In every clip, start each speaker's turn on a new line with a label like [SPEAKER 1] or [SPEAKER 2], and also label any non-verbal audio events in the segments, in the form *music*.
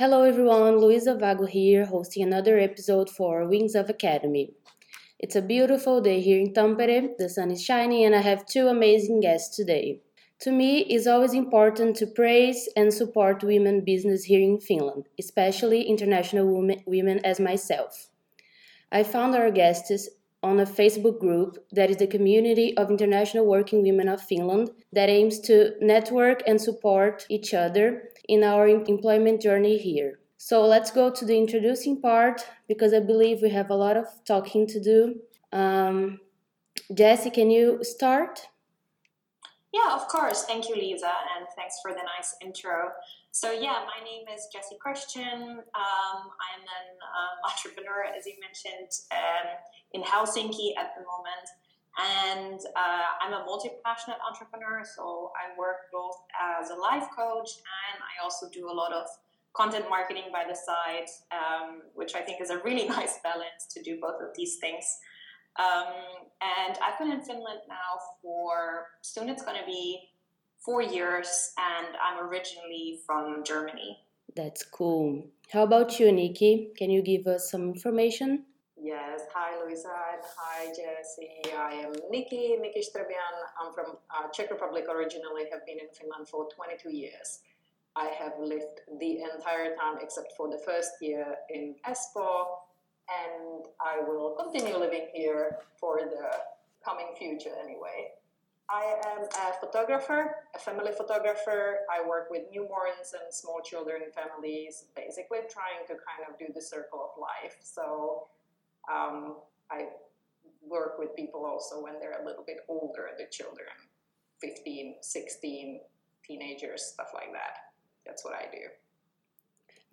[SPEAKER 1] Hello everyone, Luisa Vago here, hosting another episode for Wings of Academy. It's a beautiful day here in Tampere, the sun is shining, and I have two amazing guests today. To me, it's always important to praise and support women business here in Finland, especially international women, women as myself. I found our guests on a Facebook group that is the Community of International Working Women of Finland that aims to network and support each other in our employment journey here. So let's go to the introducing part because I believe we have a lot of talking to do. Um, Jessie, can you start?
[SPEAKER 2] Yeah, of course. Thank you, Lisa, and thanks for the nice intro. So, yeah, my name is Jessie Christian. Um, I'm an um, *laughs* entrepreneur, as you mentioned, um, in Helsinki at the moment. And uh, I'm a multi passionate entrepreneur. So, I work both as a life coach and I also do a lot of content marketing by the side, um, which I think is a really *laughs* nice balance to do both of these things. Um, and I've been in Finland now for soon it's going to be four years, and I'm originally from Germany.
[SPEAKER 1] That's cool. How about you, Nikki? Can you give us some information?
[SPEAKER 3] Yes. Hi, Luisa, hi, Jessie. I am Nikki, Nikki Strebian. I'm from uh, Czech Republic originally, have been in Finland for 22 years. I have lived the entire time except for the first year in Espoo, and I will continue living here for the coming future anyway. I am a photographer, a family photographer. I work with newborns and small children families, basically trying to kind of do the circle of life. So um, I work with people also when they're a little bit older, the children, 15, 16, teenagers, stuff like that. That's what I do.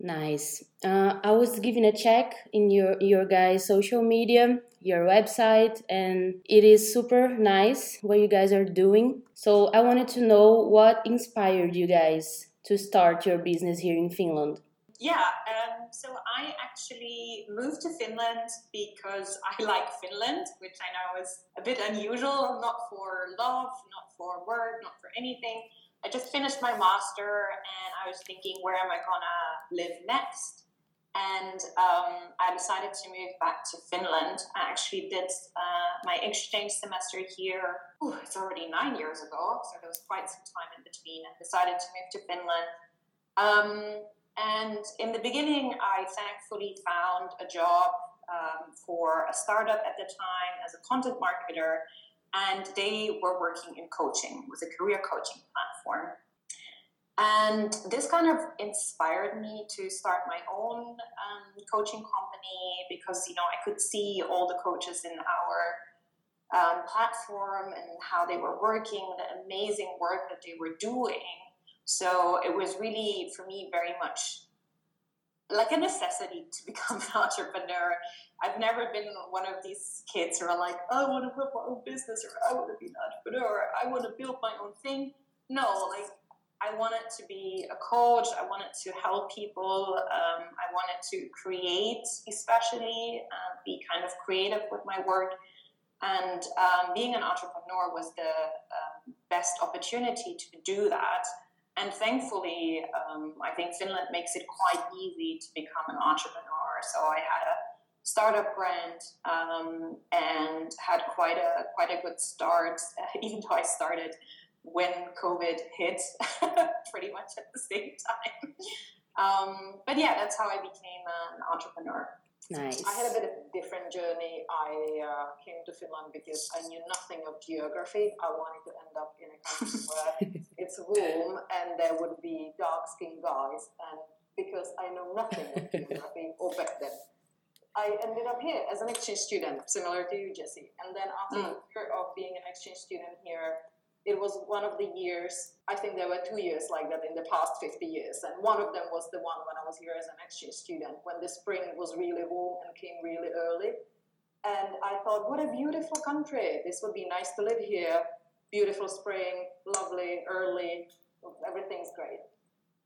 [SPEAKER 1] Nice. Uh, I was giving a check in your your guys' social media, your website, and it is super nice what you guys are doing. So I wanted to know what inspired you guys to start your business here in Finland.
[SPEAKER 2] Yeah, um, so I actually moved to Finland because I *laughs* like Finland, which I know is a bit unusual, not for love, not for work, not for anything I just finished my master and I was thinking, where am I gonna live next? And um, I decided to move back to Finland. I actually did uh, my exchange semester here. Ooh, it's already nine years ago, so there was quite some time in between. And decided to move to Finland. Um, and in the beginning, I thankfully found a job um, for a startup at the time as a content marketer and they were working in coaching with a career coaching platform. And this kind of inspired me to start my own um, coaching company because you know i could see all the coaches in our um, platform and how they were working the amazing work that they were doing so it was really for me very much like a necessity to *laughs* become an entrepreneur. I've never been one of these kids who are like, I want to have my own business or I want to be an entrepreneur. I want to build my own thing. No, like I wanted to be a coach. I wanted to help people. Um, I wanted to create, especially uh, be kind of creative with my work. And um, being an entrepreneur was the um, best opportunity to do that. And thankfully, um, I think Finland makes it quite easy to become an entrepreneur. So I had a startup brand um, and had quite a quite a good start, *laughs* even though I started when COVID hit, *laughs* pretty much at the same time. Um, but yeah, that's how I became an entrepreneur.
[SPEAKER 1] Nice.
[SPEAKER 3] I had a bit of a different journey. I uh, came to Finland because I knew nothing of geography. I wanted to end up in a country where *laughs* it's warm and there would be dark skinned guys. And because I know nothing of geography *laughs* or back then, I ended up here as an exchange student, similar to you, Jessie. And then after mm. a year of being an exchange student here, it was one of the years, I think there were two years like that in the past 50 years. And one of them was the one when I was here as an exchange student, when the spring was really warm and came really early. And I thought, what a beautiful country. This would be nice to live here. Beautiful spring, lovely, early, everything's great.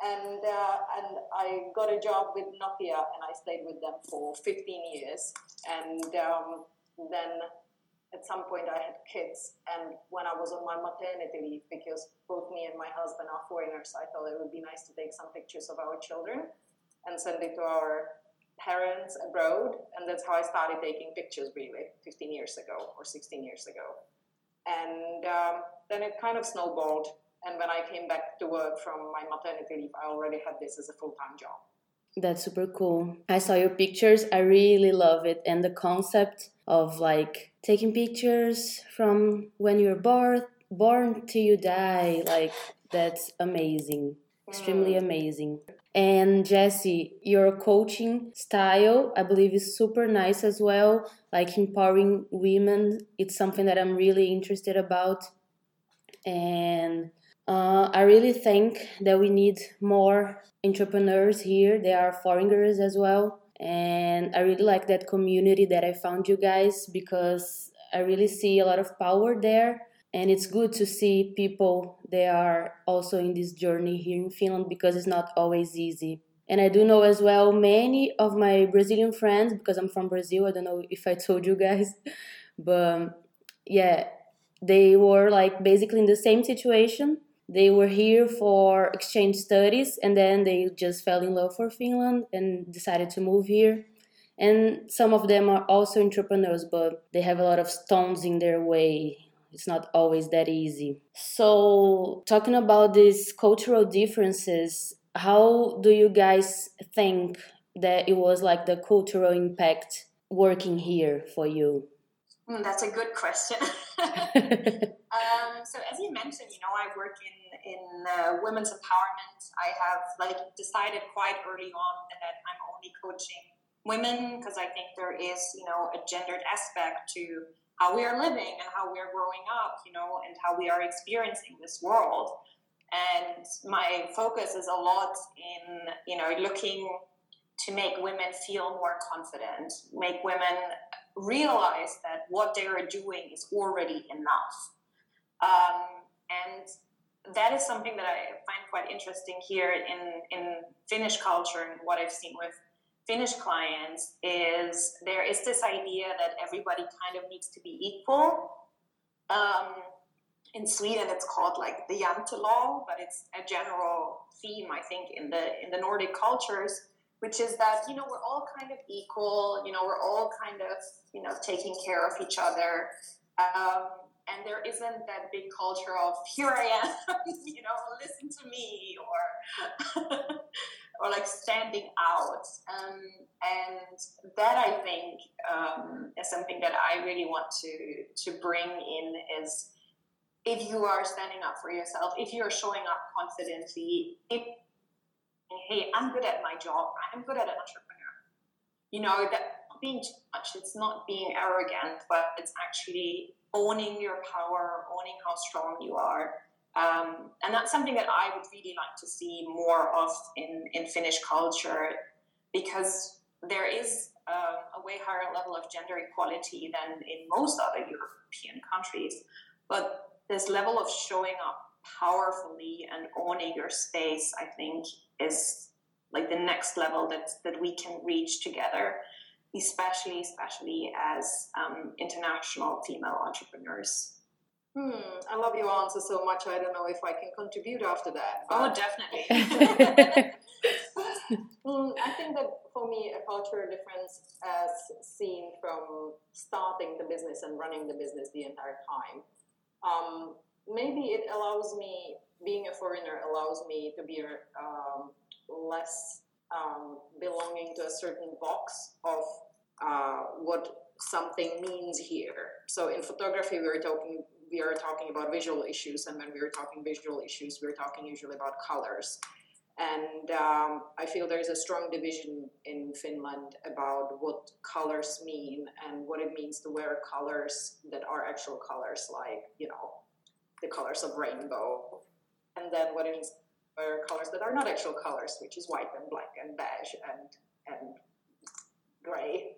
[SPEAKER 3] And, uh, and I got a job with Nokia and I stayed with them for 15 years. And um, then at some point I had kids, and when I was on my maternity leave, because both me and my husband are foreigners, I thought it would be nice to take some pictures of our children. and send it to our parents abroad. And that's how I started taking pictures, really, 15 years ago or 16 years ago. And um, then it kind of snowballed. And when I came back to work from my maternity leave, I already had this as a full time job.
[SPEAKER 1] That's super cool. I saw your pictures. I really love it. And the concept of like taking pictures from when you're born born till you die, like that's amazing. Extremely mm. amazing. And Jessie your coaching style, I believe, is super nice as well. Like empowering women, it's something that I'm really interested about. And uh, I really think that we need more entrepreneurs here. There are foreigners as well. And I really like that community that I found you guys because I really see a lot of power there. And it's good to see people they are also in this journey here in Finland because it's not always easy. And I do know as well many of my Brazilian friends because I'm from Brazil. I don't know if I told you guys, *laughs* but yeah, they were like basically in the same situation they were here for exchange studies and then they just fell in love for Finland and decided to move here. And some of them are also entrepreneurs, but they have a lot of stones in their way. It's not always that easy. So, talking about these cultural differences, how do you guys think that it was like the cultural impact working here for you?
[SPEAKER 2] Mm, that's a good question. *laughs* *laughs* um, so, as you mentioned, you know, I work in in uh, women's empowerment. I have like decided quite early on that I'm only coaching women because I think there is, you know, a gendered aspect to how we are living and how we are growing up, you know, and how we are experiencing this world. And my focus is a lot in, you know, looking to make women feel more confident, make women realize that what they are doing is already enough. Um, and that is something that I find quite interesting here in, in Finnish culture and what I've seen with Finnish clients is there is this idea that everybody kind of needs to be equal. Um, in Sweden, it's called like the Jante law, but it's a general theme, I think, in the in the Nordic cultures, which is that you know we're all kind of equal. You know, we're all kind of you know taking care of each other. Um, and there isn't that big culture of here I am, *laughs* you know, listen to me, or *laughs* or like standing out. Um, and that I think um, is something that I really want to to bring in is if you are standing up for yourself, if you are showing up confidently, if hey, I'm good at my job, I'm good at an entrepreneur. You know that being too much. It's not being arrogant, but it's actually owning your power, owning how strong you are. Um, and that's something that I would really like to see more of in, in Finnish culture because there is um, a way higher level of gender equality than in most other European countries. But this level of showing up powerfully and owning your space, I think, is like the next level that, that we can reach together especially especially as um, international female entrepreneurs.
[SPEAKER 3] Hmm, I love your answer so much. I don't know if I can contribute after that.
[SPEAKER 2] Oh, definitely. *laughs* *laughs*
[SPEAKER 3] mm, I think that for me, a cultural difference as seen from starting the business and running the business the entire time. Um, maybe it allows me, being a foreigner, allows me to be um, less um, belonging to a certain box of uh, what something means here. So in photography, we are talking we are talking about visual issues, and when we are talking visual issues, we're talking usually about colors. And um, I feel there is a strong division in Finland about what colors mean and what it means to wear colors that are actual colors, like you know, the colors of rainbow, and then what it means wear colors that are not actual colors, which is white and black and beige and and gray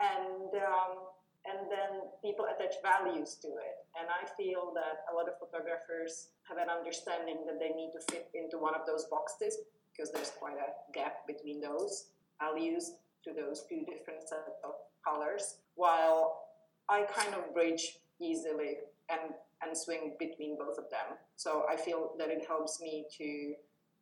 [SPEAKER 3] and um, and then people attach values to it. And I feel that a lot of photographers have an understanding that they need to fit into one of those boxes because there's quite a gap between those values to those two different sets of colors. While I kind of bridge easily and and swing between both of them. So I feel that it helps me to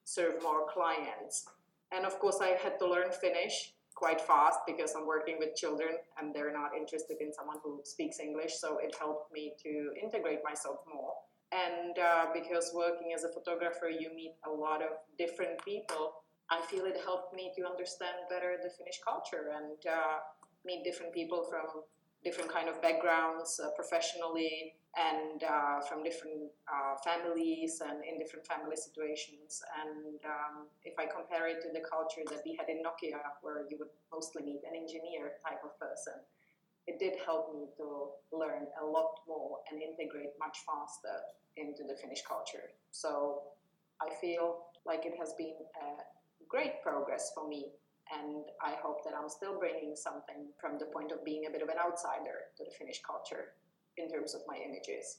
[SPEAKER 3] serve more clients And of course, I had to learn Finnish quite fast because I'm working with children and they're not interested in someone who speaks English. So it helped me to integrate myself more. And uh, because working as a photographer, you meet a lot of different people, I feel it helped me to understand better the Finnish culture and uh, meet different people from different kind of backgrounds uh, professionally and uh, from different uh, families and in different family situations. And um, if I compare it to the culture that we had in Nokia, where you would mostly meet an engineer type of person, it did help me to learn a lot more and integrate much faster into the Finnish culture. So I feel like it has been a great progress for me. And I hope that I'm still bringing something from the point of being a bit of an outsider to the Finnish culture in terms of my images.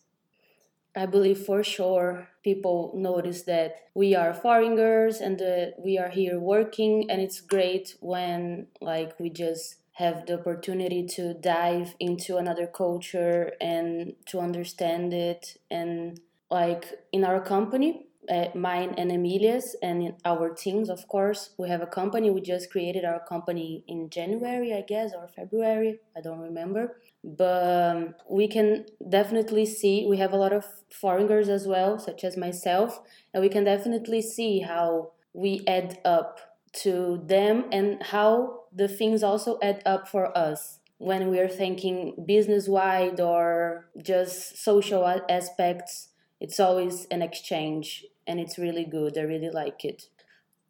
[SPEAKER 1] I believe for sure people notice that we are foreigners and that we are here working and it's great when like we just have the opportunity to dive into another culture and to understand it and like in our company uh, mine and Emilia's and our teams of course. We have a company. We just created our company in January I guess or February. I don't remember. But um, we can definitely see we have a lot of foreigners as well such as myself and we can definitely see how we add up to them and how the things also add up for us when we are thinking business wide or just social aspects. It's always an exchange and it's really good i really like it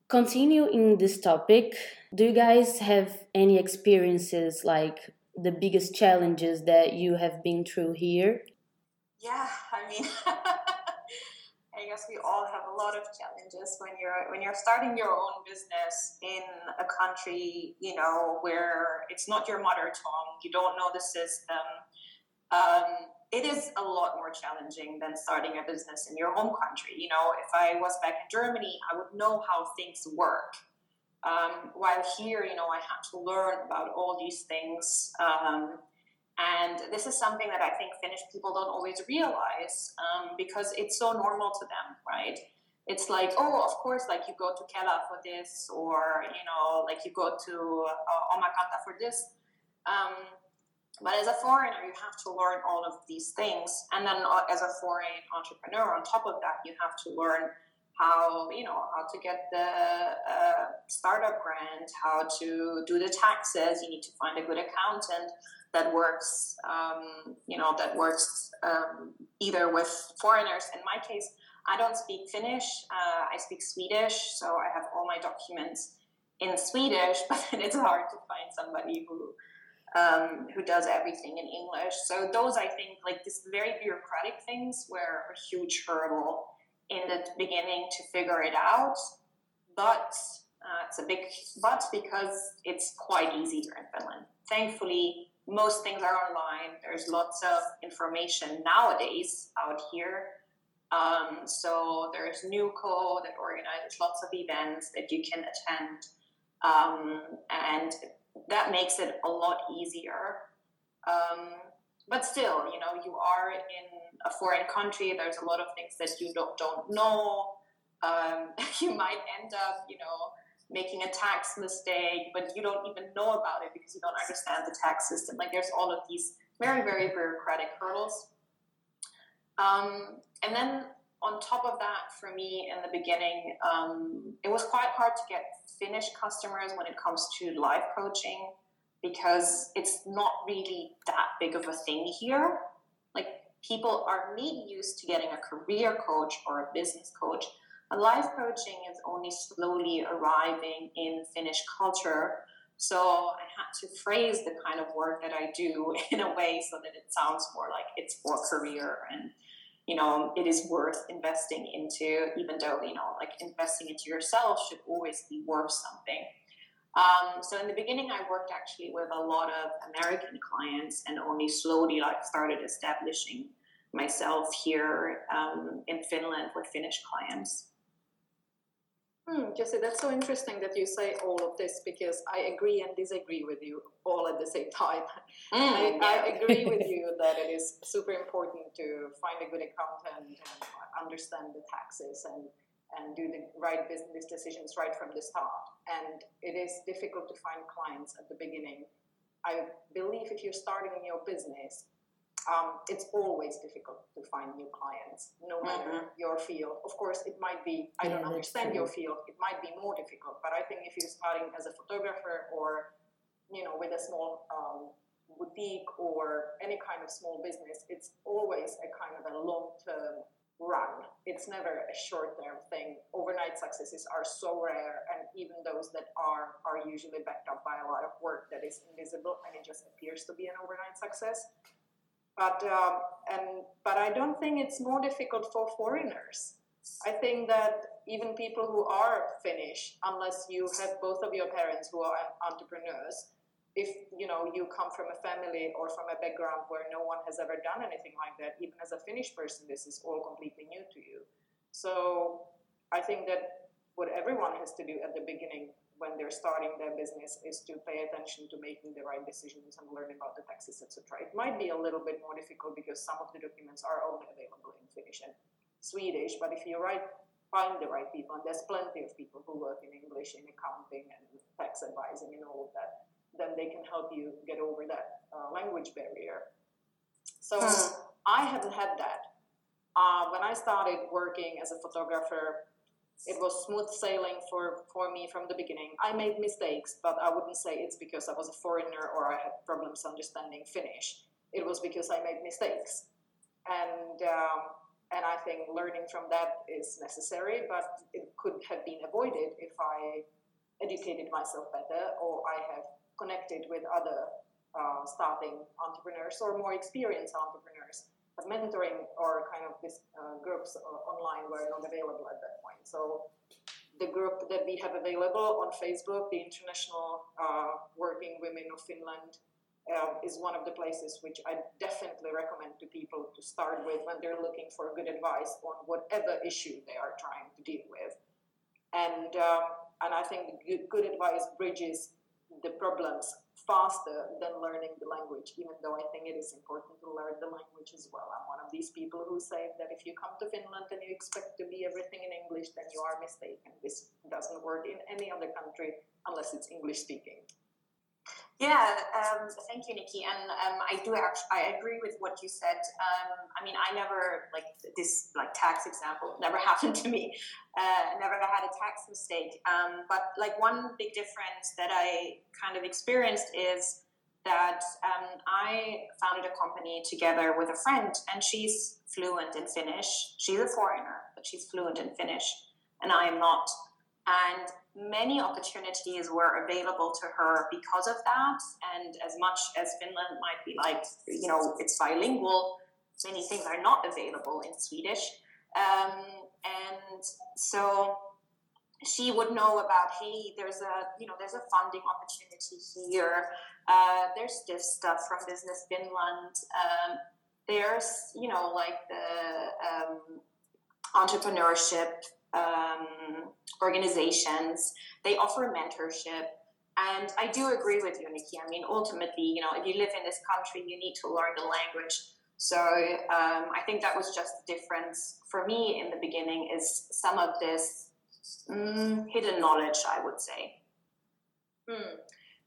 [SPEAKER 1] continue in this topic do you guys have any experiences like the biggest challenges that you have been through here?
[SPEAKER 2] Yeah, I mean, *laughs* I guess we all have a lot of challenges when you're when you're starting your own business in a country, you know, where it's not your mother tongue, you don't know the system. Um, it is a lot more challenging than starting a business in your home country. You know, if I was back in Germany, I would know how things work um, while here, you know, I had to learn about all these things. Um, and this is something that I think Finnish people don't always realize um, because it's so normal to them, right? It's like, oh, of course, like you go to Kela for this, or, you know, like you go to uh, Omakanta for this. Um, but as a foreigner, you have to learn all of these things. And then uh, as a foreign entrepreneur, on top of that, you have to learn how you know how to get the uh, startup grant, how to do the taxes. You need to find a good accountant that works, um, you know, that works um, either with foreigners. In my case, I don't speak Finnish. Uh, I speak Swedish, so I have all my documents in Swedish. *laughs* But it's hard to find somebody who um, who does everything in English. So those, I think, like these very bureaucratic things, were a huge hurdle in the beginning to figure it out, but uh, it's a big but because it's quite easy here in Finland. Thankfully, most things are online. There's lots of information nowadays out here. Um, so there's new NewCo that organizes lots of events that you can attend, um, and that makes it a lot easier. Um, but still, you know, you are in a foreign country. There's a lot of things that you don't, don't know. Um, *laughs* you might end up, you know, making a tax mistake, but you don't even know about it because you don't understand the tax system. Like there's all of these very, very bureaucratic hurdles. Um, and then on top of that, for me in the beginning, um, it was quite hard to get Finnish customers when it comes to live coaching because it's not really that big of a thing here. Like people are maybe used to getting a career coach or a business coach. A life coaching is only slowly arriving in Finnish culture. So I had to phrase the kind of work that I do *laughs* in a way so that it sounds more like it's for career and you know it is worth investing into even though you know like investing into yourself should always be worth something um, so in the beginning, I worked actually with a lot of American clients, and only slowly like started establishing myself here um, in Finland with Finnish clients.
[SPEAKER 3] Hmm, Jessie, that's so interesting that you say all of this because I agree and disagree with you all at the same time. Mm, I, yeah. I, *laughs* agree with you that it is super important to find a good accountant and understand the taxes and and do the right business decisions right from the start. And it is difficult to find clients at the beginning. I believe if you're starting in your business, um, it's always difficult to find new clients, no matter mm-hmm. your field. Of course, it might be, I yeah, don't understand your field, it might be more difficult, but I think if you're starting as a photographer or, you know, with a small um, boutique or any kind of small business, it's always a kind of a long term run. It's never a short term thing. Overnight successes are so rare, and even those that are are usually backed up by a lot of work that is invisible and it just appears to be an overnight success. But um, and but I don't think it's more difficult for foreigners. I think that even people who are Finnish, unless you have both of your parents who are entrepreneurs, if you know you come from a family or from a background where no one has ever done anything like that, even as a Finnish person, this is all completely new to you. So I think that what everyone has to do at the beginning when they're starting their business is to pay attention to making the right decisions and learn about the taxes, etc. It might be a little bit more difficult because some of the documents are only available in Finnish and Swedish, but if you write, find the right people, and there's plenty of people who work in English in accounting and tax advising and all of that, then they can help you get over that uh, language barrier. So hmm. I haven't had that. Uh, when I started working as a photographer it was smooth sailing for, for me from the beginning. I made mistakes, but I wouldn't say it's because I was a foreigner or I had problems understanding Finnish. It was because I made mistakes. And, um, and I think learning from that is necessary, but it could have been avoided if I educated myself better or I have connected with other uh, starting entrepreneurs or more experienced entrepreneurs but mentoring or kind of these uh, groups online were not available at that. So the group that we have available on Facebook, the International uh, Working Women of Finland, um, is one of the places which I definitely recommend to people to start with when they're looking for good advice on whatever issue they are trying to deal with. And um, and I think good, good advice bridges the problems faster than learning the language, even though I think it is important to learn the language as well. I'm one of these people who say that if you come to Finland and you expect to be everything in English, then you are mistaken. This doesn't work in any other country unless it's English speaking.
[SPEAKER 2] Yeah, um, thank you, Nikki. And um, I do actually, I agree with what you said. Um, I mean, I never like this like tax example never *laughs* happened to me. Uh, never had a tax mistake. Um, but like one big difference that I kind of experienced is that um, I founded a company together with a friend, and she's fluent in Finnish. She's a foreigner, but she's fluent in Finnish, and I am not. And many opportunities were available to her because of that. And as much as Finland might be like, you know, it's bilingual, many things are not available in Swedish. Um, and so she would know about, hey, there's a, you know, there's a funding opportunity here. Uh, there's this stuff from Business Finland. Um, there's, you know, like the um, entrepreneurship um, organizations. They offer mentorship. And I do agree with you, Nikki. I mean, ultimately, you know, if you live in this country, you need to learn the language. So um, I think that was just the difference for me in the beginning is some of this mm, hidden knowledge, I would say.
[SPEAKER 3] Hmm.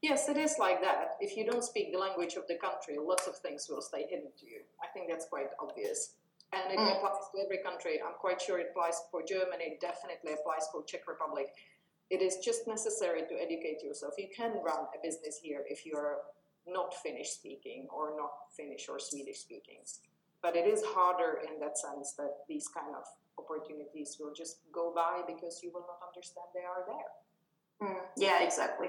[SPEAKER 3] Yes, it is like that. If you don't speak the language of the country, lots of things will stay hidden to you. I think that's quite obvious and it mm. applies to every country. I'm quite sure it applies for Germany, it definitely applies for Czech Republic. It is just necessary to educate yourself. You can run a business here if you're not Finnish speaking or not Finnish or Swedish speaking. But it is harder in that sense that these kind of opportunities will just go by because you will not understand they are there.
[SPEAKER 2] Mm. Yeah, exactly.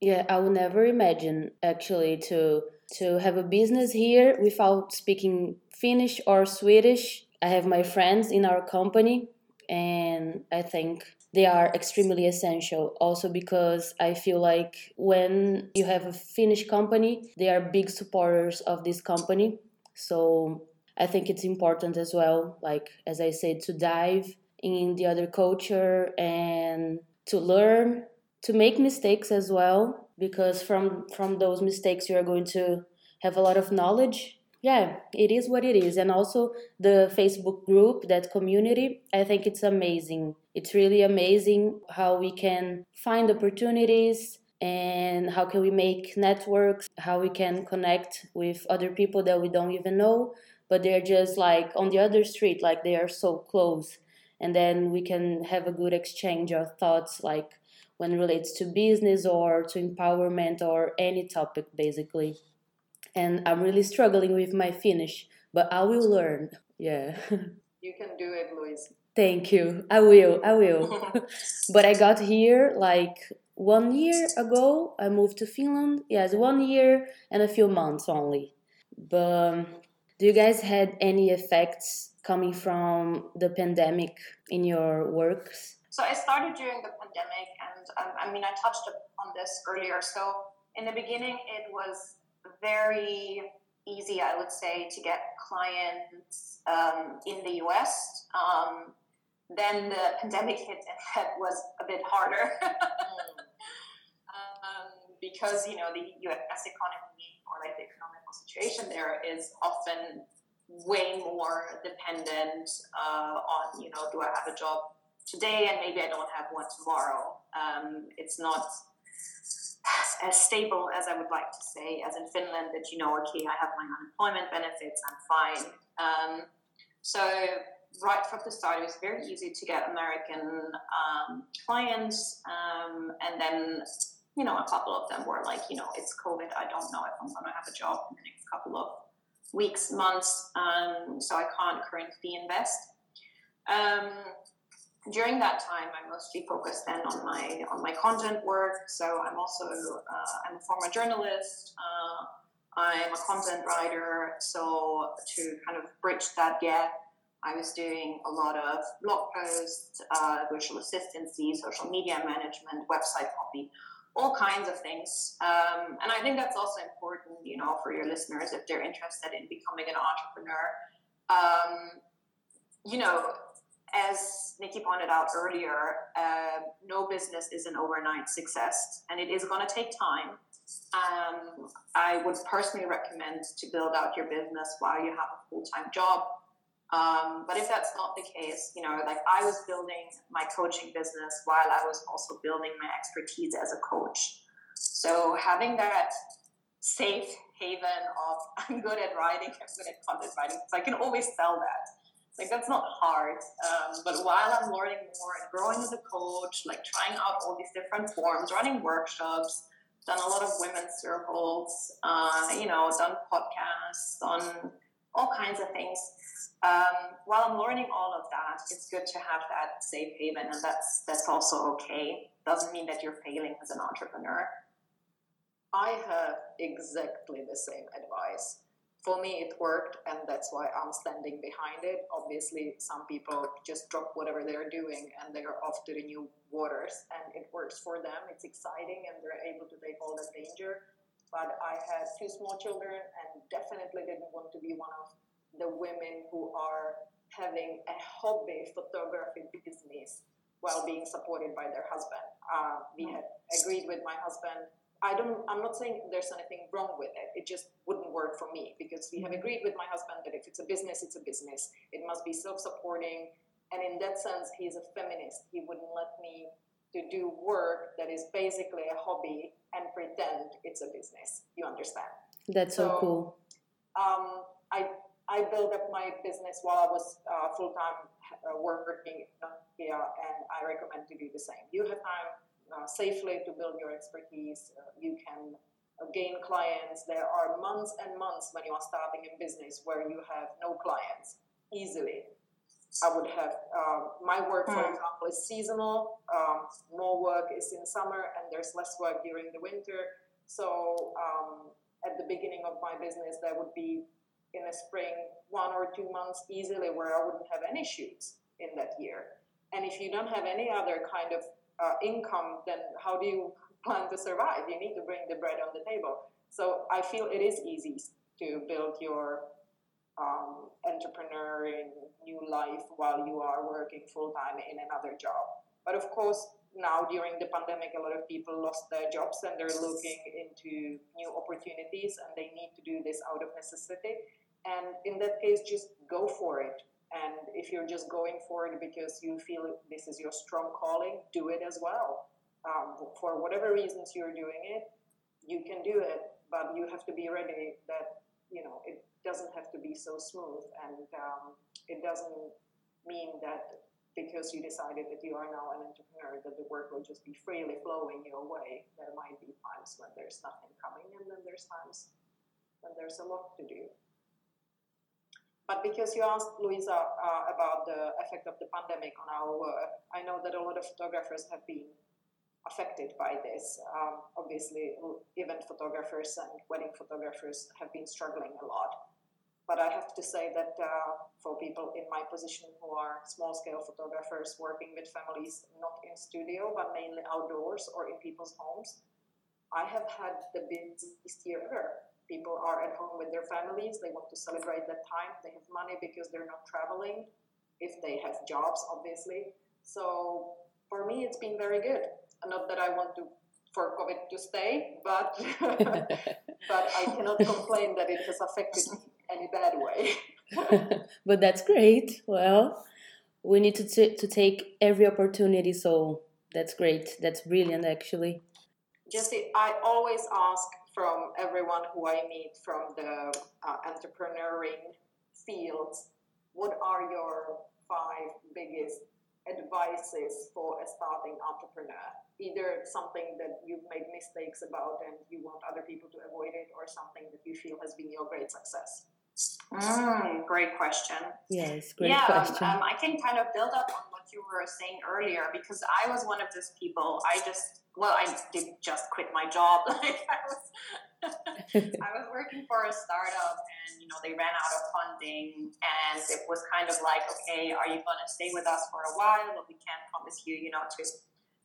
[SPEAKER 1] Yeah, I would never imagine actually to to have a business here without speaking Finnish or Swedish. I have my friends in our company, and I think they are extremely essential also because I feel like when you have a Finnish company, they are big supporters of this company. So I think it's important as well, like as I said, to dive in the other culture and to learn, to make mistakes as well, because from from those mistakes you are going to have a lot of knowledge. Yeah it is what it is. And also the facebook group that community i think it's amazing. It's really amazing how we can find opportunities and how can we make networks, how we can connect with other people that we don't even know, but they're just like on the other street, like they are so close. And then we can have a good exchange of thoughts, like when it relates to business or to empowerment or any topic, basically. And I'm really struggling with my Finnish, but I will learn. Yeah. *laughs*
[SPEAKER 3] You can do it, Louise.
[SPEAKER 1] Thank you. I will. I will. *laughs* *laughs* but I got here like one year ago. I moved to Finland. Yes, one year and a few months only. But um, do you guys had any effects coming from the pandemic in your works?
[SPEAKER 2] So I started during the pandemic, and um, I mean, I touched on this earlier. So in the beginning, it was very easy, I would say, to get clients um, in the US. Um, then the pandemic hit and *laughs* that was a bit harder *laughs* um, because you know the US economy or like the economic situation there is often way more dependent uh, on you know do I have a job today and maybe I don't have one tomorrow. Um, it's not as stable as I would like to say, as in Finland, that you know, okay, I have my unemployment benefits, I'm fine. Um, so right from the start, it was very easy to get American um, clients, um, and then you know, a couple of them were like, you know, it's COVID, I don't know if I'm going to have a job in the next couple of weeks, months, um, so I can't currently invest. During that time, I mostly focused then on my on my content work. So I'm also uh, I'm a former journalist. Uh, I'm a content writer. So to kind of bridge that gap, I was doing a lot of blog posts, uh, virtual assistancy, social media management, website copy, all kinds of things. Um, and I think that's also important, you know, for your listeners if they're interested in becoming an entrepreneur. Um, you know, as Nikki pointed out earlier, uh, no business is an overnight success, and it is going to take time. Um, I would personally recommend to build out your business while you have a full time job. Um, but if that's not the case, you know, like I was building my coaching business while I was also building my expertise as a coach. So having that safe haven of *laughs* I'm good at writing, I'm good at content writing, so I can always sell that like that's not hard. Um, but while I'm learning more and growing as a coach, like trying out all these different forms, running workshops, done a lot of women's circles, uh, you know, done podcasts, on all kinds of things. Um, while I'm learning all of that, it's good to have that safe haven, and that's that's also okay. Doesn't mean that you're failing as an entrepreneur.
[SPEAKER 3] I have exactly the same advice for me it worked and that's why i'm standing behind it. Obviously some people just drop whatever they're doing and they're off to the new waters and it works for them. It's exciting and they're able to take all the danger. But i had two small children and definitely didn't want to be one of the women who are having a hobby photography business while being supported by their husband. Uh, we had agreed with my husband I don't, I'm not saying there's anything wrong with it. It just wouldn't work for me because we have mm-hmm. agreed with my husband that if it's a business, it's a business. It must be self supporting. And in that sense, he's a feminist. He wouldn't let me to do work that is basically a hobby and pretend it's a business. You understand?
[SPEAKER 1] That's so, so cool.
[SPEAKER 3] Um, I I built up my business while I was uh, full time uh, working here, and I recommend to do the same. You have time uh, safely to build your expertise. Uh, you can uh, gain clients. There are months and months when you are starting in business where you have no clients easily. I would have um, my work, for mm. example, is seasonal. Um, more work is in summer, and there's less work during the winter. So um, at the beginning of my business, there would be in the spring one or two months easily where I wouldn't have any shoots in that year. And if you don't have any other kind of uh, income, then how do you *laughs* plan to survive? You need to bring the bread on the table. So I feel it is easy to build your um, entrepreneurial new life while you are working full time in another job. But of course, now during the pandemic, a lot of people lost their jobs and they're looking into new opportunities and they need to do this out of necessity. And in that case, just go for it And if you're just going for it because you feel this is your strong calling, do it as well. Um, for whatever reasons you're doing it, you can do it, but you have to be ready that you know it doesn't have to be so smooth, and um, it doesn't mean that because you decided that you are now an entrepreneur that the work will just be freely flowing your way. There might be times when there's nothing coming, and then there's times when there's a lot to do. But because you asked Luisa uh, about the effect of the pandemic on our work, I know that a lot of photographers have been affected by this. Um, obviously, event photographers and wedding photographers have been struggling a lot. But I have to say that uh, for people in my position who are small scale photographers working with families not in studio but mainly outdoors or in people's homes, I have had the busiest year ever people are at home with their families, they want to celebrate that time, they have money because they're not traveling, if they have jobs, obviously. So for me, it's been very good. Not that I want to for COVID to stay, but *laughs* but I cannot complain that it has affected me any bad way. *laughs*
[SPEAKER 1] but that's great. Well, we need to t- to take every opportunity. So that's great. That's brilliant, actually.
[SPEAKER 3] Jessie, I always ask from everyone who I meet from the uh, entrepreneuring fields, what are your five biggest advices for a starting entrepreneur? Either something that you've made mistakes about and you want other people to avoid it, or something that you feel has been your great success.
[SPEAKER 2] Mm, great question.
[SPEAKER 1] Yes, great
[SPEAKER 2] yeah,
[SPEAKER 1] question.
[SPEAKER 2] Um, I can kind of build up on what you were saying earlier because I was one of those people. I just well, I did just quit my job. *laughs* Like I was, *laughs* I was working for a startup, and you know they ran out of funding, and it was kind of like, okay, are you going to stay with us for a while? But we can't promise you, you know, to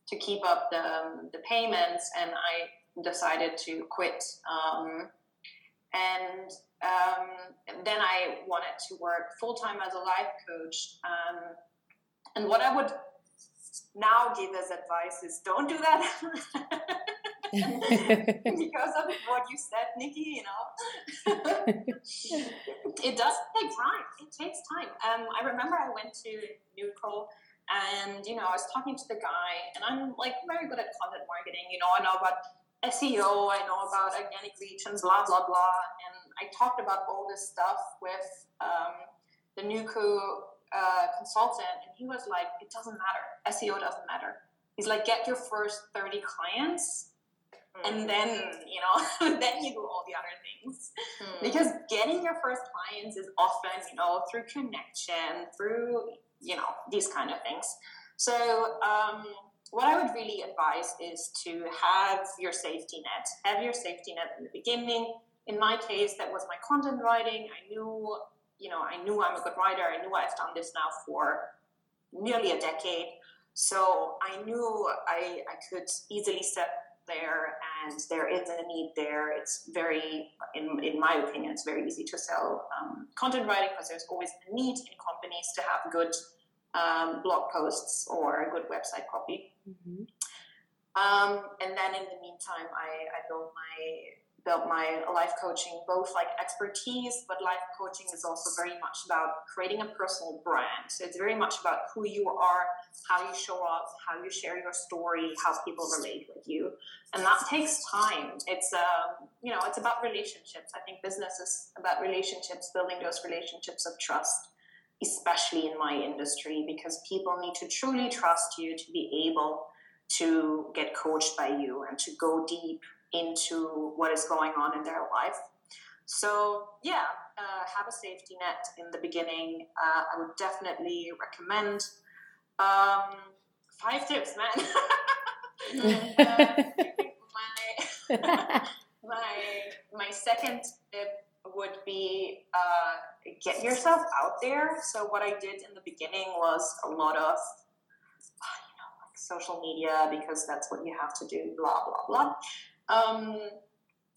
[SPEAKER 2] to keep up the um, the payments. And I decided to quit. Um, and um, then I wanted to work full time as a life coach. Um, and what I would now give as advice is don't do that *laughs* *laughs* because of what you said, Nikki. You know, *laughs* it does take time. It takes time. Um, I remember I went to NewCo and you know I was talking to the guy, and I'm like very good at content marketing. You know, I know about SEO, I know about organic reach and blah blah blah. And I talked about all this stuff with um, the NewCo uh, consultant, and he was like, "It doesn't matter. SEO doesn't matter." He's like, "Get your first thirty clients, mm. and then you know, *laughs* then you do all the other things." Mm. Because getting your first clients is often, you know, through connection, through you know these kind of things. So. Um, what I would really advise is to have your safety net. Have your safety net in the beginning. In my case, that was my content writing. I knew you know, I knew I'm a good writer. I knew I've done this now for nearly a decade. So I knew I, I could easily step there and there is a need there. It's very, in, in my opinion, it's very easy to sell um, content writing because there's always a need in companies to have good um, blog posts or a good website copy. Mm-hmm. Um, and then in the meantime, I, I built my built my life coaching both like expertise but life coaching is also very much about creating a personal brand. So it's very much about who you are how you show up how you share your story how people relate with you. And that takes time. It's um, you know it's about relationships. I think business is about relationships building those relationships of trust especially in my industry because people need to truly trust you to be able to get coached by you and to go deep into what is going on in their life. So, yeah, uh, have a safety net in the beginning. Uh, I would definitely recommend. Um, five tips, man. *laughs* uh, *laughs* my, *laughs* my, my second tip would be uh, get yourself out there. So, what I did in the beginning was a lot of you know, like social media because that's what you have to do, blah, blah, blah. Um,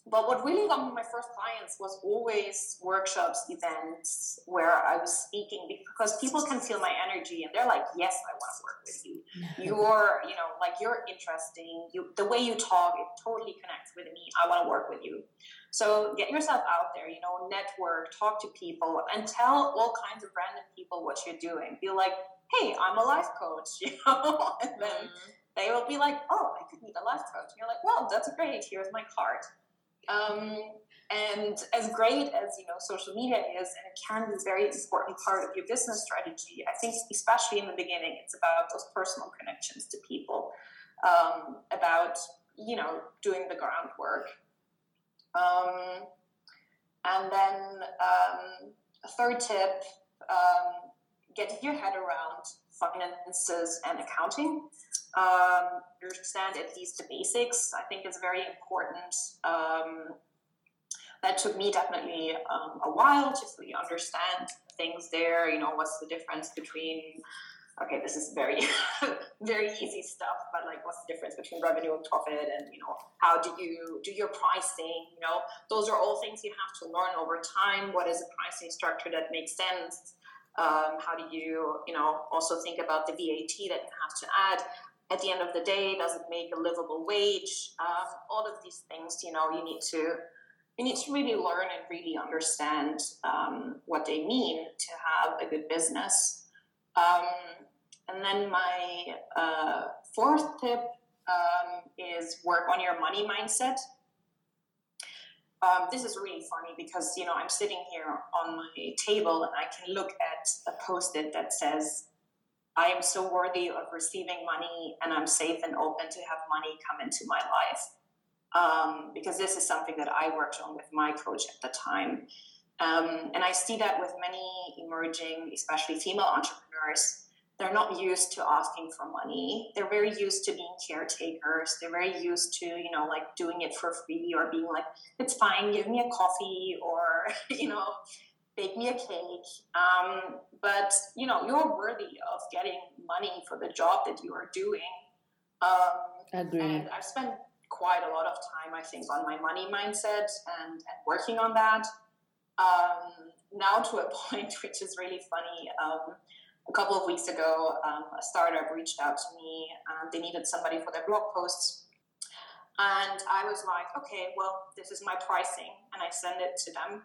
[SPEAKER 2] but what really got me my first clients was always workshops, events where I was speaking because people can feel my energy and they're like, "Yes, I want to work with you. You're, you know, like you're interesting. You, the way you talk, it totally connects with me. I want to work with you." So get yourself out there, you know, network, talk to people, and tell all kinds of random people what you're doing. Be like, hey, I'm a life coach, *laughs* you know, and then mm-hmm. they will be like, oh, I could need a life coach. And you're like, well, that's great. Here's my card. Um, and as great as you know social media is, and it can be a very important part of your business strategy, I think especially in the beginning, it's about those personal connections to people, um, about you know doing the groundwork. Um, and then um, a third tip: um, get your head around finances and accounting. Um, understand at least the basics. I think is very important. Um, that took me definitely um, a while to fully understand things there. You know, what's the difference between okay, this is very, *laughs* very easy stuff, but like, what's the difference between revenue and profit, and you know, how do you do your pricing? You know, those are all things you have to learn over time. What is a pricing structure that makes sense? Um, how do you, you know, also think about the VAT that you have to add? At the end of the day, does it make a livable wage? Um, all of these things, you know, you need to you need to really learn and really understand um, what they mean to have a good business. Um, and then my uh, fourth tip um, is work on your money mindset. Um, this is really funny because you know I'm sitting here on my table and I can look at a post-it that says, "I am so worthy of receiving money, and I'm safe and open to have money come into my life." um, because this is something that I worked on with my coach at the time. Um, and I see that with many emerging, especially female entrepreneurs. They're not used to asking for money. They're very used to being caretakers. They're very used to, you know, like doing it for free or being like, it's fine, give me a coffee or, *laughs* you know, bake me a cake. Um, but, you know, you're worthy of getting money for the job that you are doing. Um,
[SPEAKER 1] Agreed.
[SPEAKER 2] And I've spent quite a lot of time, I think, on my money mindset and, and working on that. Um, now to a *laughs* point which is really funny. Um, a couple of weeks ago, um, a startup reached out to me and they needed somebody for their blog posts. And I was like, okay, well, this is my pricing. And I sent it to them.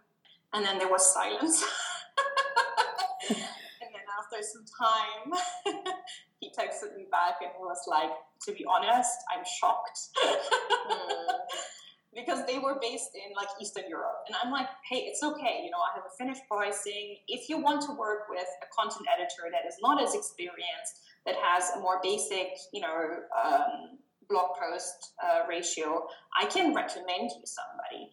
[SPEAKER 2] And then there was silence. *laughs* and then after some time, *laughs* he texted me back and was like, to be honest, I'm shocked. *laughs* Because they were based in like Eastern Europe. And I'm like, hey, it's okay. You know, I have a finished pricing. If you want to work with a content editor that is not as experienced, that has a more basic, you know, um, blog post uh, ratio, I can recommend you somebody.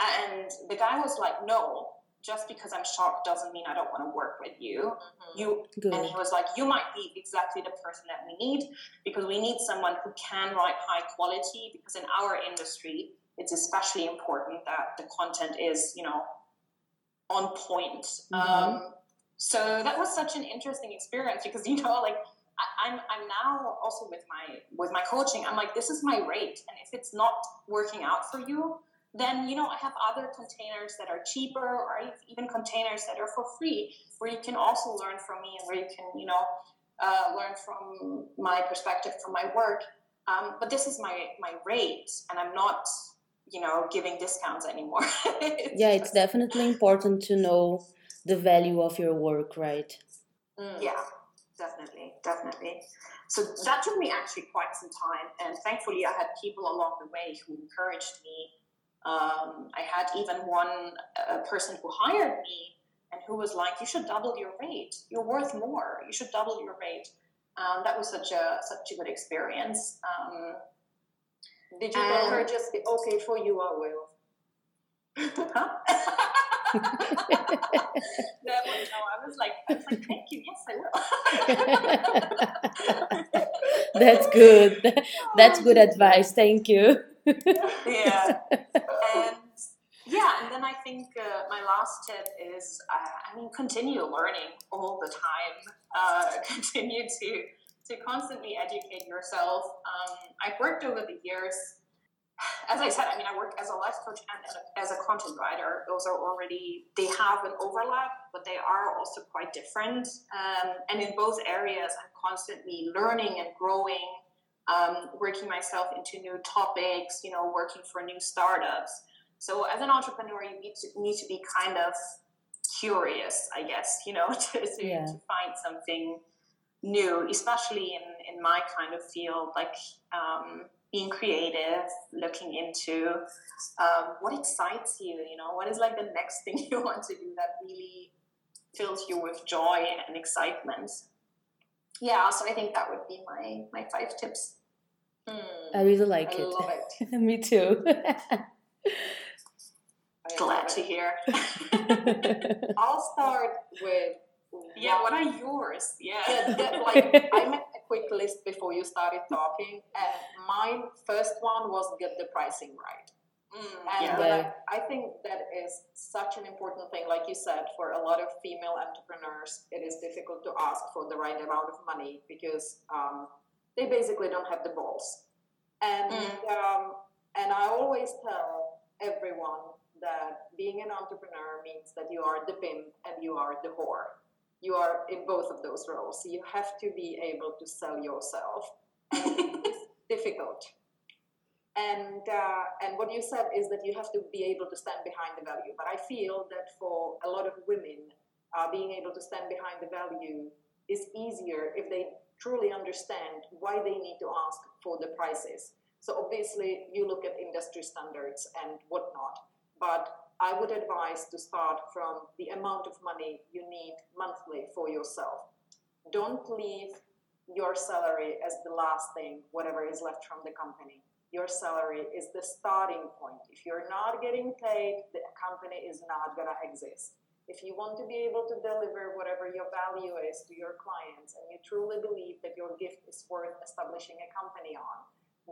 [SPEAKER 2] And the guy was like, no, just because I'm shocked doesn't mean I don't want to work with you. Mm-hmm. You Good. and he was like, you might be exactly the person that we need because we need someone who can write high quality. Because in our industry, it's especially important that the content is, you know, on point. Mm-hmm. Um, so that was such an interesting experience because *laughs* you know, like I, I'm I'm now also with my with my coaching. I'm like, this is my rate, and if it's not working out for you then you know I have other containers that are cheaper or even containers that are for free where you can also learn from me and where you can you know uh, learn from my perspective from my work um, but this is my my rate and I'm not you know giving discounts anymore *laughs*
[SPEAKER 1] it's yeah it's definitely important to know the value of your work right
[SPEAKER 2] mm, yeah definitely definitely so that took me actually quite some time and thankfully I had people along the way who encouraged me um, I had even one uh, person who hired me and who was like, "You should double your rate. You're worth more. You should double your rate." Um, that was such a such a good experience. Um,
[SPEAKER 3] Did you tell her just okay for you? I will.
[SPEAKER 2] no, no, I was like, I was like, thank you. Yes, I will. *laughs*
[SPEAKER 1] That's good. *laughs* That's good advice. Thank you.
[SPEAKER 2] yeah. *laughs* And yeah, and then I think uh, my last tip is, uh, I mean, continue learning all the time. Uh, continue to to constantly educate yourself. Um, I've worked over the years as I said, I mean, I work as a life coach and as a content writer. Those are already, they have an overlap, but they are also quite different. Um, and in both areas, I'm constantly learning and growing, um, working myself into new topics, you know, working for new startups. So as an entrepreneur, you need to, need to be kind of curious, I guess, you know, *laughs* to, to,
[SPEAKER 1] Yeah.
[SPEAKER 2] to find something new, especially in, in my kind of field, like um, being creative, looking into um, what excites you, you know, what is like the next thing *laughs* you want to do that really fills you with joy and excitement. Yeah, so I think that would be my, my five tips.
[SPEAKER 3] Hmm,
[SPEAKER 1] I really like
[SPEAKER 3] I
[SPEAKER 1] it.
[SPEAKER 3] it. *laughs*
[SPEAKER 1] Me too. *laughs*
[SPEAKER 2] Glad to hear.
[SPEAKER 3] I'll start with
[SPEAKER 2] yeah, what
[SPEAKER 3] one-
[SPEAKER 2] are yours? Yeah.
[SPEAKER 3] Yeah, *laughs* that, like I made a quick list before you started talking, and my first one was get the pricing right.
[SPEAKER 2] Mm,
[SPEAKER 3] And
[SPEAKER 2] yeah.
[SPEAKER 3] when
[SPEAKER 1] Yeah.
[SPEAKER 3] I, I think that is such an important thing. Like you said, for a lot of female entrepreneurs, it is difficult to ask for the right amount of money because um, they basically don't have the balls. And
[SPEAKER 2] Mm.
[SPEAKER 3] um, and I always tell everyone that being an entrepreneur means that you are the pimp and you are the whore. You are in both of those roles. You have to be able to sell yourself. It's *laughs* difficult. And uh, and what you said is that you have to be able to stand behind the value. But I feel that for a lot of women, uh, being able to stand behind the value is easier if they truly understand why they need to ask for the prices. So obviously, you look at industry standards and whatnot, but I would advise to start from the amount of money you need monthly for yourself. Don't leave your salary as the last thing, whatever is left from the company your salary is the starting point. If you're not getting paid, the company is not going to exist. If you want to be able to deliver whatever your value is to your clients and you truly believe that your gift is worth establishing a company on,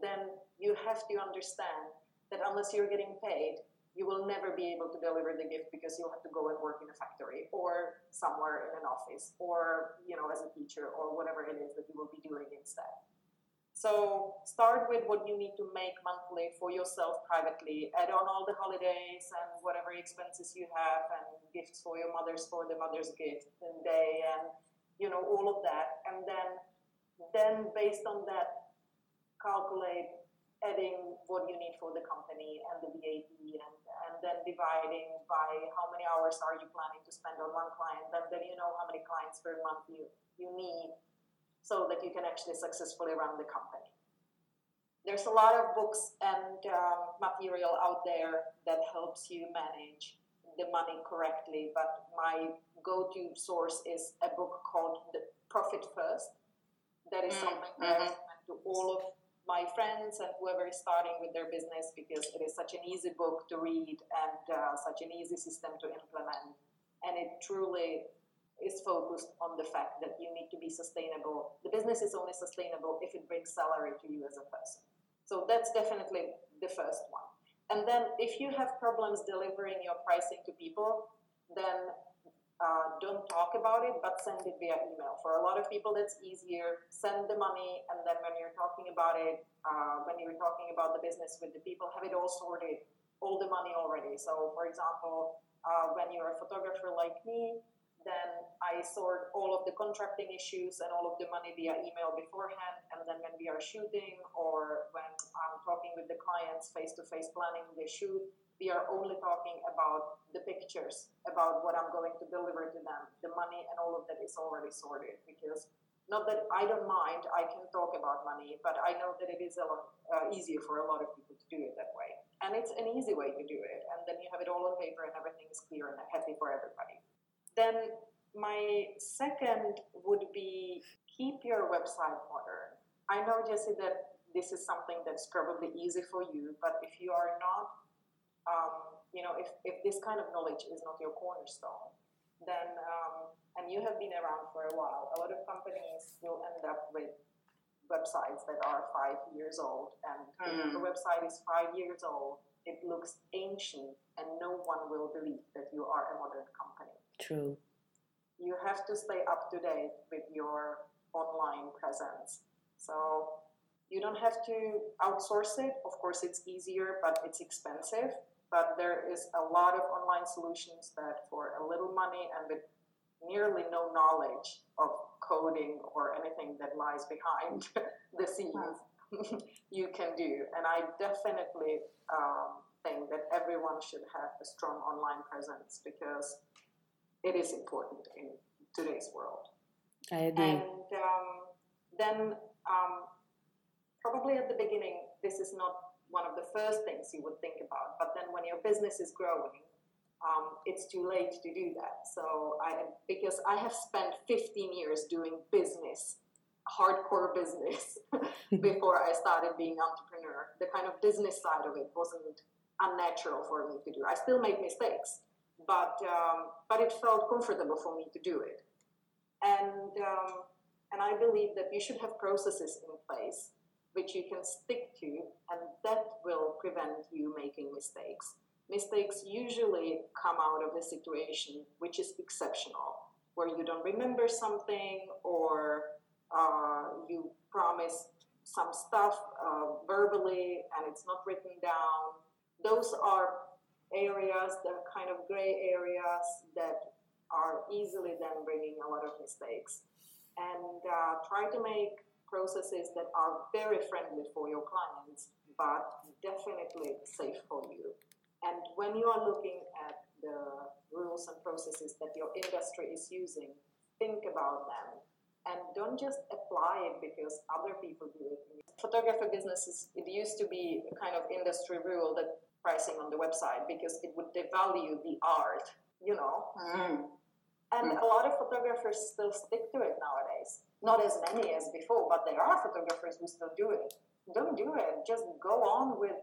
[SPEAKER 3] then you have to understand that unless you're getting paid, you will never be able to deliver the gift because you'll have to go and work in a factory or somewhere in an office or you know as a teacher or whatever it is that you will be doing instead. So start with what you need to make monthly for yourself privately. Add on all the holidays and whatever expenses you have and gifts for your mothers for the mother's gift and day and you know all of that. And then then based on that calculate adding what you need for the company and the VAT and, and then dividing by how many hours are you planning to spend on one client and then you know how many clients per month you, you need so that you can actually successfully run the company. There's a lot of books and um, material out there that helps you manage the money correctly, but my go-to source is a book called The Profit First. That is
[SPEAKER 2] Mm,
[SPEAKER 3] something that I
[SPEAKER 2] mhm.
[SPEAKER 3] recommend to all of my friends and whoever is starting with their business because it is such an easy book to read and uh, such an easy system to implement. And it truly is focused on the fact that you need to be sustainable. The business is only sustainable if it brings salary to you as a person. So that's definitely the first one. And then if you have problems delivering your pricing to people, then uh, don't talk about it, but send it via email. For a lot of people, that's easier. Send the money, and then when you're talking about it, uh, when you're talking about the business with the people, have it all sorted, all the money already. So, for example, uh, when you're a photographer like me, then I sort all of the contracting issues and all of the money via email beforehand. And then when we are shooting or when I'm talking with the clients face to face planning the shoot, we are only talking about the pictures, about what I'm going to deliver to them. The money and all of that is already sorted because not that I don't mind, I can talk about money, but I know that it is a lot uh, easier for a lot of people to do it that way. And it's an easy way to do it. And then you have it all on paper and everything is clear and happy for everybody. Then my second would be keep your website modern. I know, Jessie, that this is something that's probably easy for you, but if you are not, um, you know, if, if this kind of knowledge is not your cornerstone, then, um, and you have been around for a while, a lot of companies will end up with websites that are five years old. And if
[SPEAKER 2] Mm.
[SPEAKER 3] the website is five years old, it looks ancient, and no one will believe that you are a modern company
[SPEAKER 1] True.
[SPEAKER 3] you have to stay up to date with your online presence. So you don't have to outsource it. Of course, it's easier, but it's expensive. But there is a lot of online solutions that, for a little money and with nearly no knowledge of coding or anything that lies behind *laughs* the scenes, *laughs* you can do. And I definitely um, think that everyone should have a strong online presence because it is important in today's world.
[SPEAKER 1] I agree.
[SPEAKER 3] And um, then, um, probably at the beginning, this is not one of the first things you would think about. But then, when your business is growing, um, it's too late to do that. So, I because I have spent 15 years doing business, hardcore business, *laughs* *laughs* before I started being an entrepreneur. The kind of business side of it wasn't unnatural for me to do. I still make mistakes, but um, but it felt comfortable for me to do it and um, and I believe that you should have processes in place which you can stick to, and that will prevent you making mistakes. Mistakes usually come out of a situation which is exceptional, where you don't remember something or uh, you promise some stuff uh, verbally and it's not written down. Those are areas, the kind of gray areas that are easily then bringing a lot of mistakes. And uh, try to make processes that are very friendly for your clients, but definitely safe for you. And when you are looking at the rules and processes that your industry is using, think about them and don't just apply it because other people do it. Photography businesses, it used to be a kind of industry rule that pricing on the website because it would devalue the art, you know.
[SPEAKER 2] Mm.
[SPEAKER 3] And a lot of photographers still stick to it nowadays. Not as many as before, but there are photographers who still do it. Don't do it. Just go on with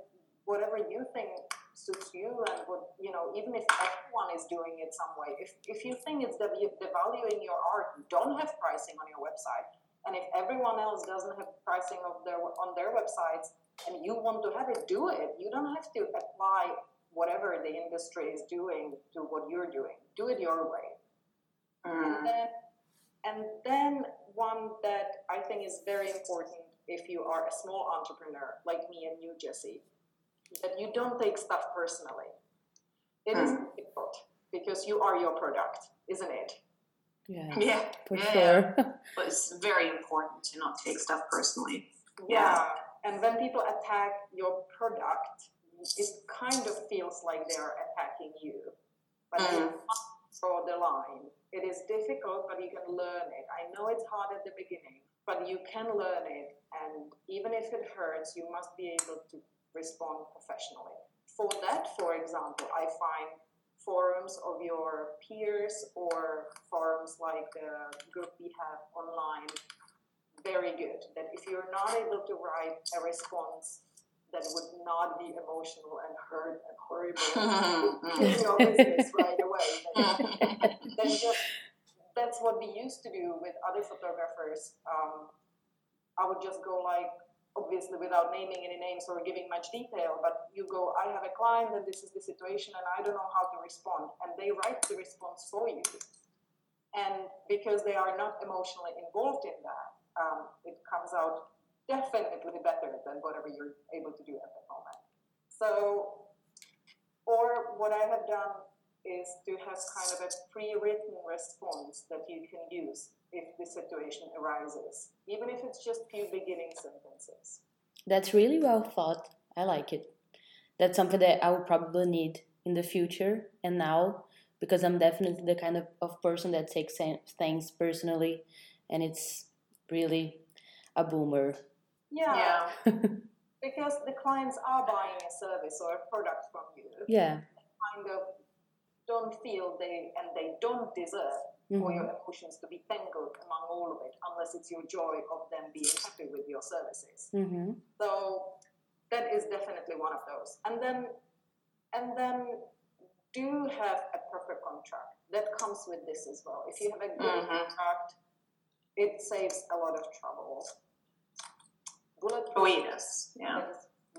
[SPEAKER 3] whatever you think suits you and what you know, even if everyone is doing it some way. If if you think it's devaluing your art, don't have pricing on your website. And if everyone else doesn't have pricing of their on their websites and you want to have it, do it. You don't have to apply whatever the industry is doing to what you're doing. Do it your way.
[SPEAKER 2] Mm.
[SPEAKER 3] And then, and then one that I think is very important if you are a small entrepreneur like me and you, Jessie, that you don't take stuff personally. It is difficult because you are your product, isn't it?
[SPEAKER 1] Yeah,
[SPEAKER 2] Yeah,
[SPEAKER 1] for
[SPEAKER 2] yeah,
[SPEAKER 1] sure. *laughs*
[SPEAKER 2] but it's very important to not take stuff personally.
[SPEAKER 3] Yeah. And when people attack your product, it kind of feels like they are attacking you. But you
[SPEAKER 2] Mm.
[SPEAKER 3] Draw the line. It is difficult, but you can learn it. I know it's hard at the beginning, but you can learn it. And even if it hurts, you must be able to respond professionally. For that, for example, I find forums of your peers or forums like the group we have online very good. That if you're not able to write a response that would not be emotional and hurt and horrible in your business right away, then, *laughs* then just that's what we used to do with other photographers. Um, I would just go like, obviously without naming any names or giving much detail, but you go, I have a client and this is the situation and I don't know how to respond. And they write the response for you. And because they are not emotionally involved in that, um, it comes out definitely better than whatever you're able to do at the moment. So, or what I have done is to have kind of a pre-written response that you can use if the situation arises, even if it's just few beginning sentences.
[SPEAKER 1] That's really well thought. I like it. That's something that I will probably need in the future and now because I'm definitely the kind of, of person that takes things personally and it's really a boomer.
[SPEAKER 3] Yeah, *laughs* because the clients are buying a service or a product from you,
[SPEAKER 1] Yeah.
[SPEAKER 3] kind of don't feel they and they don't deserve for
[SPEAKER 1] Mhm.
[SPEAKER 3] your emotions to be tangled among all of it, unless it's your joy of them being happy with your services.
[SPEAKER 1] Mm-hmm.
[SPEAKER 3] So that is definitely one of those. And then and then do have a proper contract. That comes with this as well. If you have a good
[SPEAKER 2] Mhm.
[SPEAKER 3] contract, it saves a lot of trouble.
[SPEAKER 2] Yes, yeah.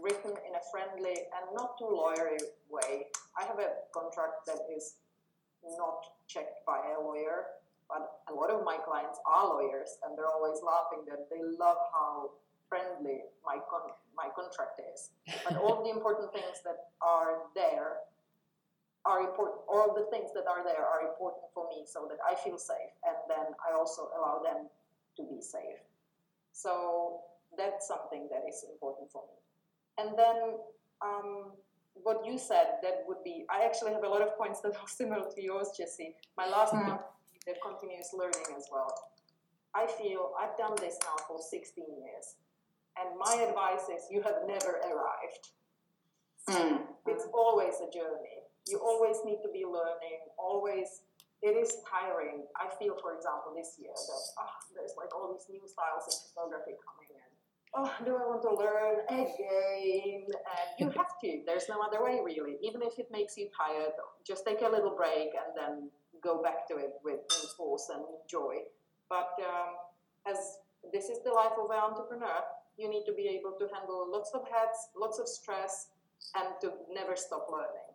[SPEAKER 3] written in a friendly and not too lawyery way. I have a contract that is not checked by a lawyer, but a lot of my clients are lawyers, and they're always laughing that they love how friendly my con- my contract is. But all the important things that are there are important. All the things that are there are important for me, so that I feel safe, and then I also allow them to be safe. So that's something that is important for me. And then um, what you said, that would be. I actually have a lot of points that are *laughs* similar to yours, Jessie. My last
[SPEAKER 2] Mhm.
[SPEAKER 3] point, the continuous learning as well. I feel I've done this now for 16 years, and my advice is you have never arrived.
[SPEAKER 2] Mm.
[SPEAKER 3] It's always a journey. You always need to be learning. Always, it is tiring. I feel, for example, this year that ah, there's like all these new styles of photography coming in. Oh, do I want to learn again? And you have to. There's no other way, really. Even if it makes you tired, just take a little break and then go back to it with force and joy. But um, as this is the life of an entrepreneur, you need to be able to handle lots of hats, lots of stress, and to never stop learning.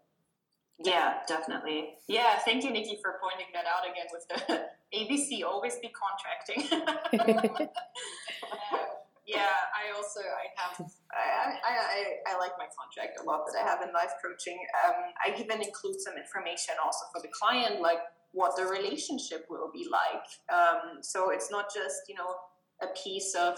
[SPEAKER 2] Yeah, definitely. Yeah, thank you, Nikki, for pointing that out again with the *laughs* ABC. Always be contracting. *laughs* *laughs* Yeah, I also I have I, I, I, I like my contract a lot that I have in life coaching. Um, I even include some information also for the client, like what the relationship will be like. Um, so it's not just you know a piece of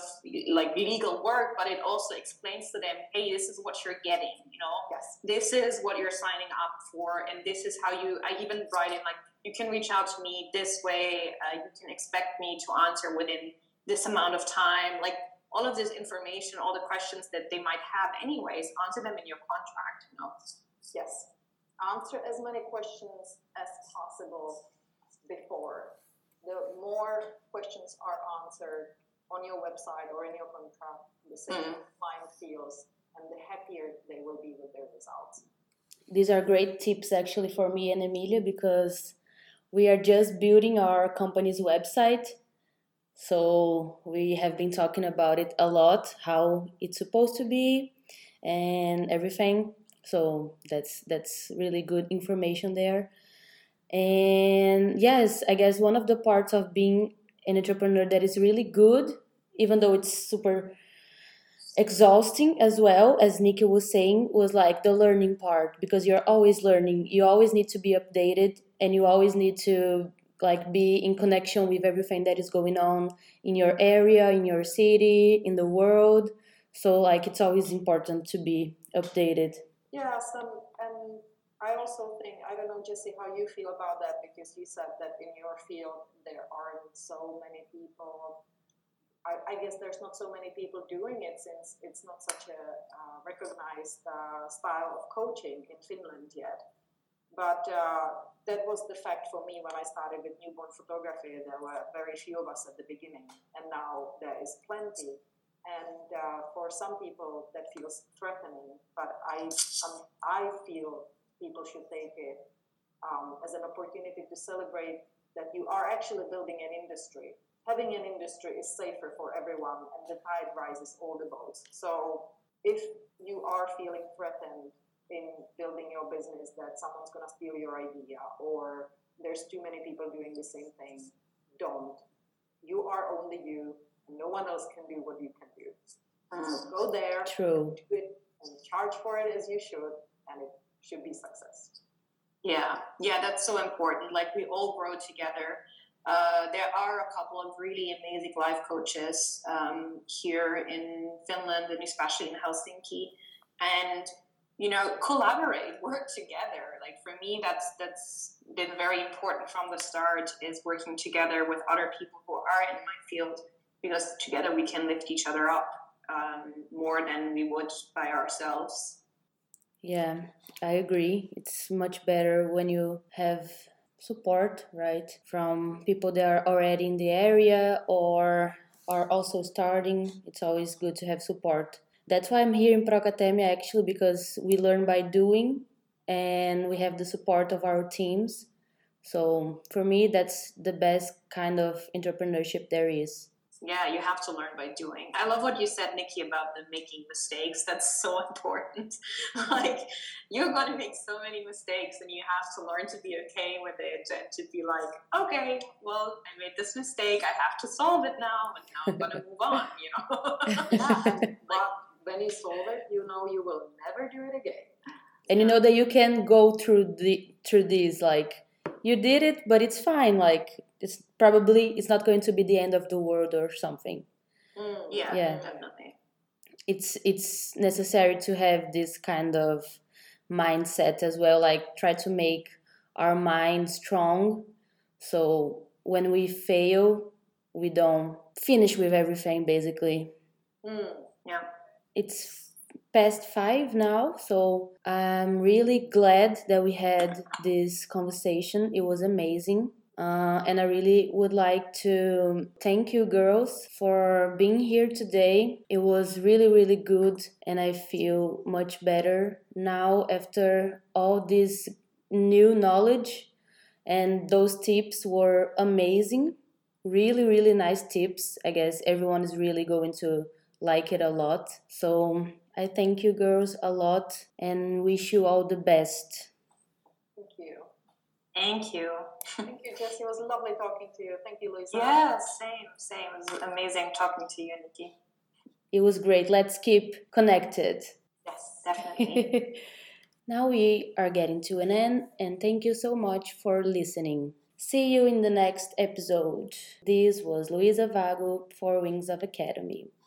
[SPEAKER 2] like legal work, but it also explains to them, hey, this is what you're getting. You know,
[SPEAKER 3] Yes.
[SPEAKER 2] this is what you're signing up for and this is how you i even write in like you can reach out to me this way uh, you can expect me to answer within this amount of time like all of this information all the questions that they might have anyways answer them in your contract you know
[SPEAKER 3] Yes. Answer as many questions as possible before. The more questions are answered on your website or in your contract, the safer the mm-hmm. client feels and the happier they will be with their results.
[SPEAKER 1] These are great tips actually for me and Emilia because we are just building our company's website. So we have been talking about it a lot, how it's supposed to be and everything. So that's that's really good information there. And yes, I guess one of the parts of being an entrepreneur that is really good, even though it's super exhausting as well as Nikki was saying was like the learning part because you're always learning you always need to be updated and you always need to like be in connection with everything that is going on in your area in your city in the world so like it's always important to be updated
[SPEAKER 3] Yeah, some, and I also think, I don't know, Jessie, how you feel about that because you said that in your field there aren't so many people. I, I guess there's not so many people doing it since it's not such a uh, recognized uh, style of coaching in Finland yet. But uh, that was the fact for me when I started with newborn photography. There were very few of us at the beginning, and now there is plenty. And uh, for some people, that feels threatening. But I, um, I feel people should take it um, as an opportunity to celebrate that you are actually building an industry. Having an industry is safer for everyone, and the tide rises all the boats. So if you are feeling threatened in building your business that someone's going to steal your idea or there's too many people doing the same thing, don't. You are only you. No one else can do what you can do. So go there,
[SPEAKER 1] true
[SPEAKER 3] do it, and charge for it as you should, and it should be success.
[SPEAKER 2] Yeah, yeah, that's so important. Like we all grow together. Uh, there are a couple of really amazing life coaches um, here in Finland and especially in Helsinki, and you know, collaborate, work together. Like for me, that's that's been very important from the start. Is working together with other people who are in my field because together we can lift each other up um, more than we would by ourselves.
[SPEAKER 1] Yeah, I agree. It's much better when you have support, right, from people that are already in the area or are also starting. It's always good to have support. That's why I'm here in Proakatemia actually because we learn by doing and we have the support of our teams. So for me, that's the best kind of entrepreneurship there is.
[SPEAKER 2] Yeah, you have to learn by doing. I love what you said, Nikki, about the making mistakes. That's so *laughs* important. like, you're going to make so many mistakes, and you have to learn to be okay with it and to be like, okay, well, I made this mistake. I have to solve it now, and now I'm going *laughs* to move on, you know? *laughs*
[SPEAKER 3] Yeah, but when you solve it, you know you will never do it again.
[SPEAKER 1] and you know that you can go through the through these like you did it but it's fine like it's probably it's not going to be the end of the world or something
[SPEAKER 2] yeah,
[SPEAKER 1] Yeah.
[SPEAKER 2] definitely.
[SPEAKER 1] it's it's necessary to have this kind of mindset as well, like try to make our mind strong. So when we fail, we don't finish with everything basically.
[SPEAKER 2] Mm, yeah.
[SPEAKER 1] It's past five now, so I'm really glad that we had this conversation. It was amazing. Uh, and I really would like to thank you, girls, for being here today. It was really, really good, and I feel much better now after all this new knowledge. And those tips were amazing. Really, really nice tips. I guess everyone is really going to like it a lot. So I thank you, girls, a lot and wish you all the best.
[SPEAKER 3] Thank you.
[SPEAKER 2] Thank you.
[SPEAKER 3] Thank you, Jessie. It was lovely talking to you. Thank you, Luisa.
[SPEAKER 2] Yeah, same, same. It was amazing talking to you, Nikki.
[SPEAKER 1] It was great. Let's keep connected.
[SPEAKER 2] Yes, definitely. *laughs*
[SPEAKER 1] now we are getting to an end, and thank you so much for listening. See you in the next episode. This was Luisa Vago for Wings of Academy.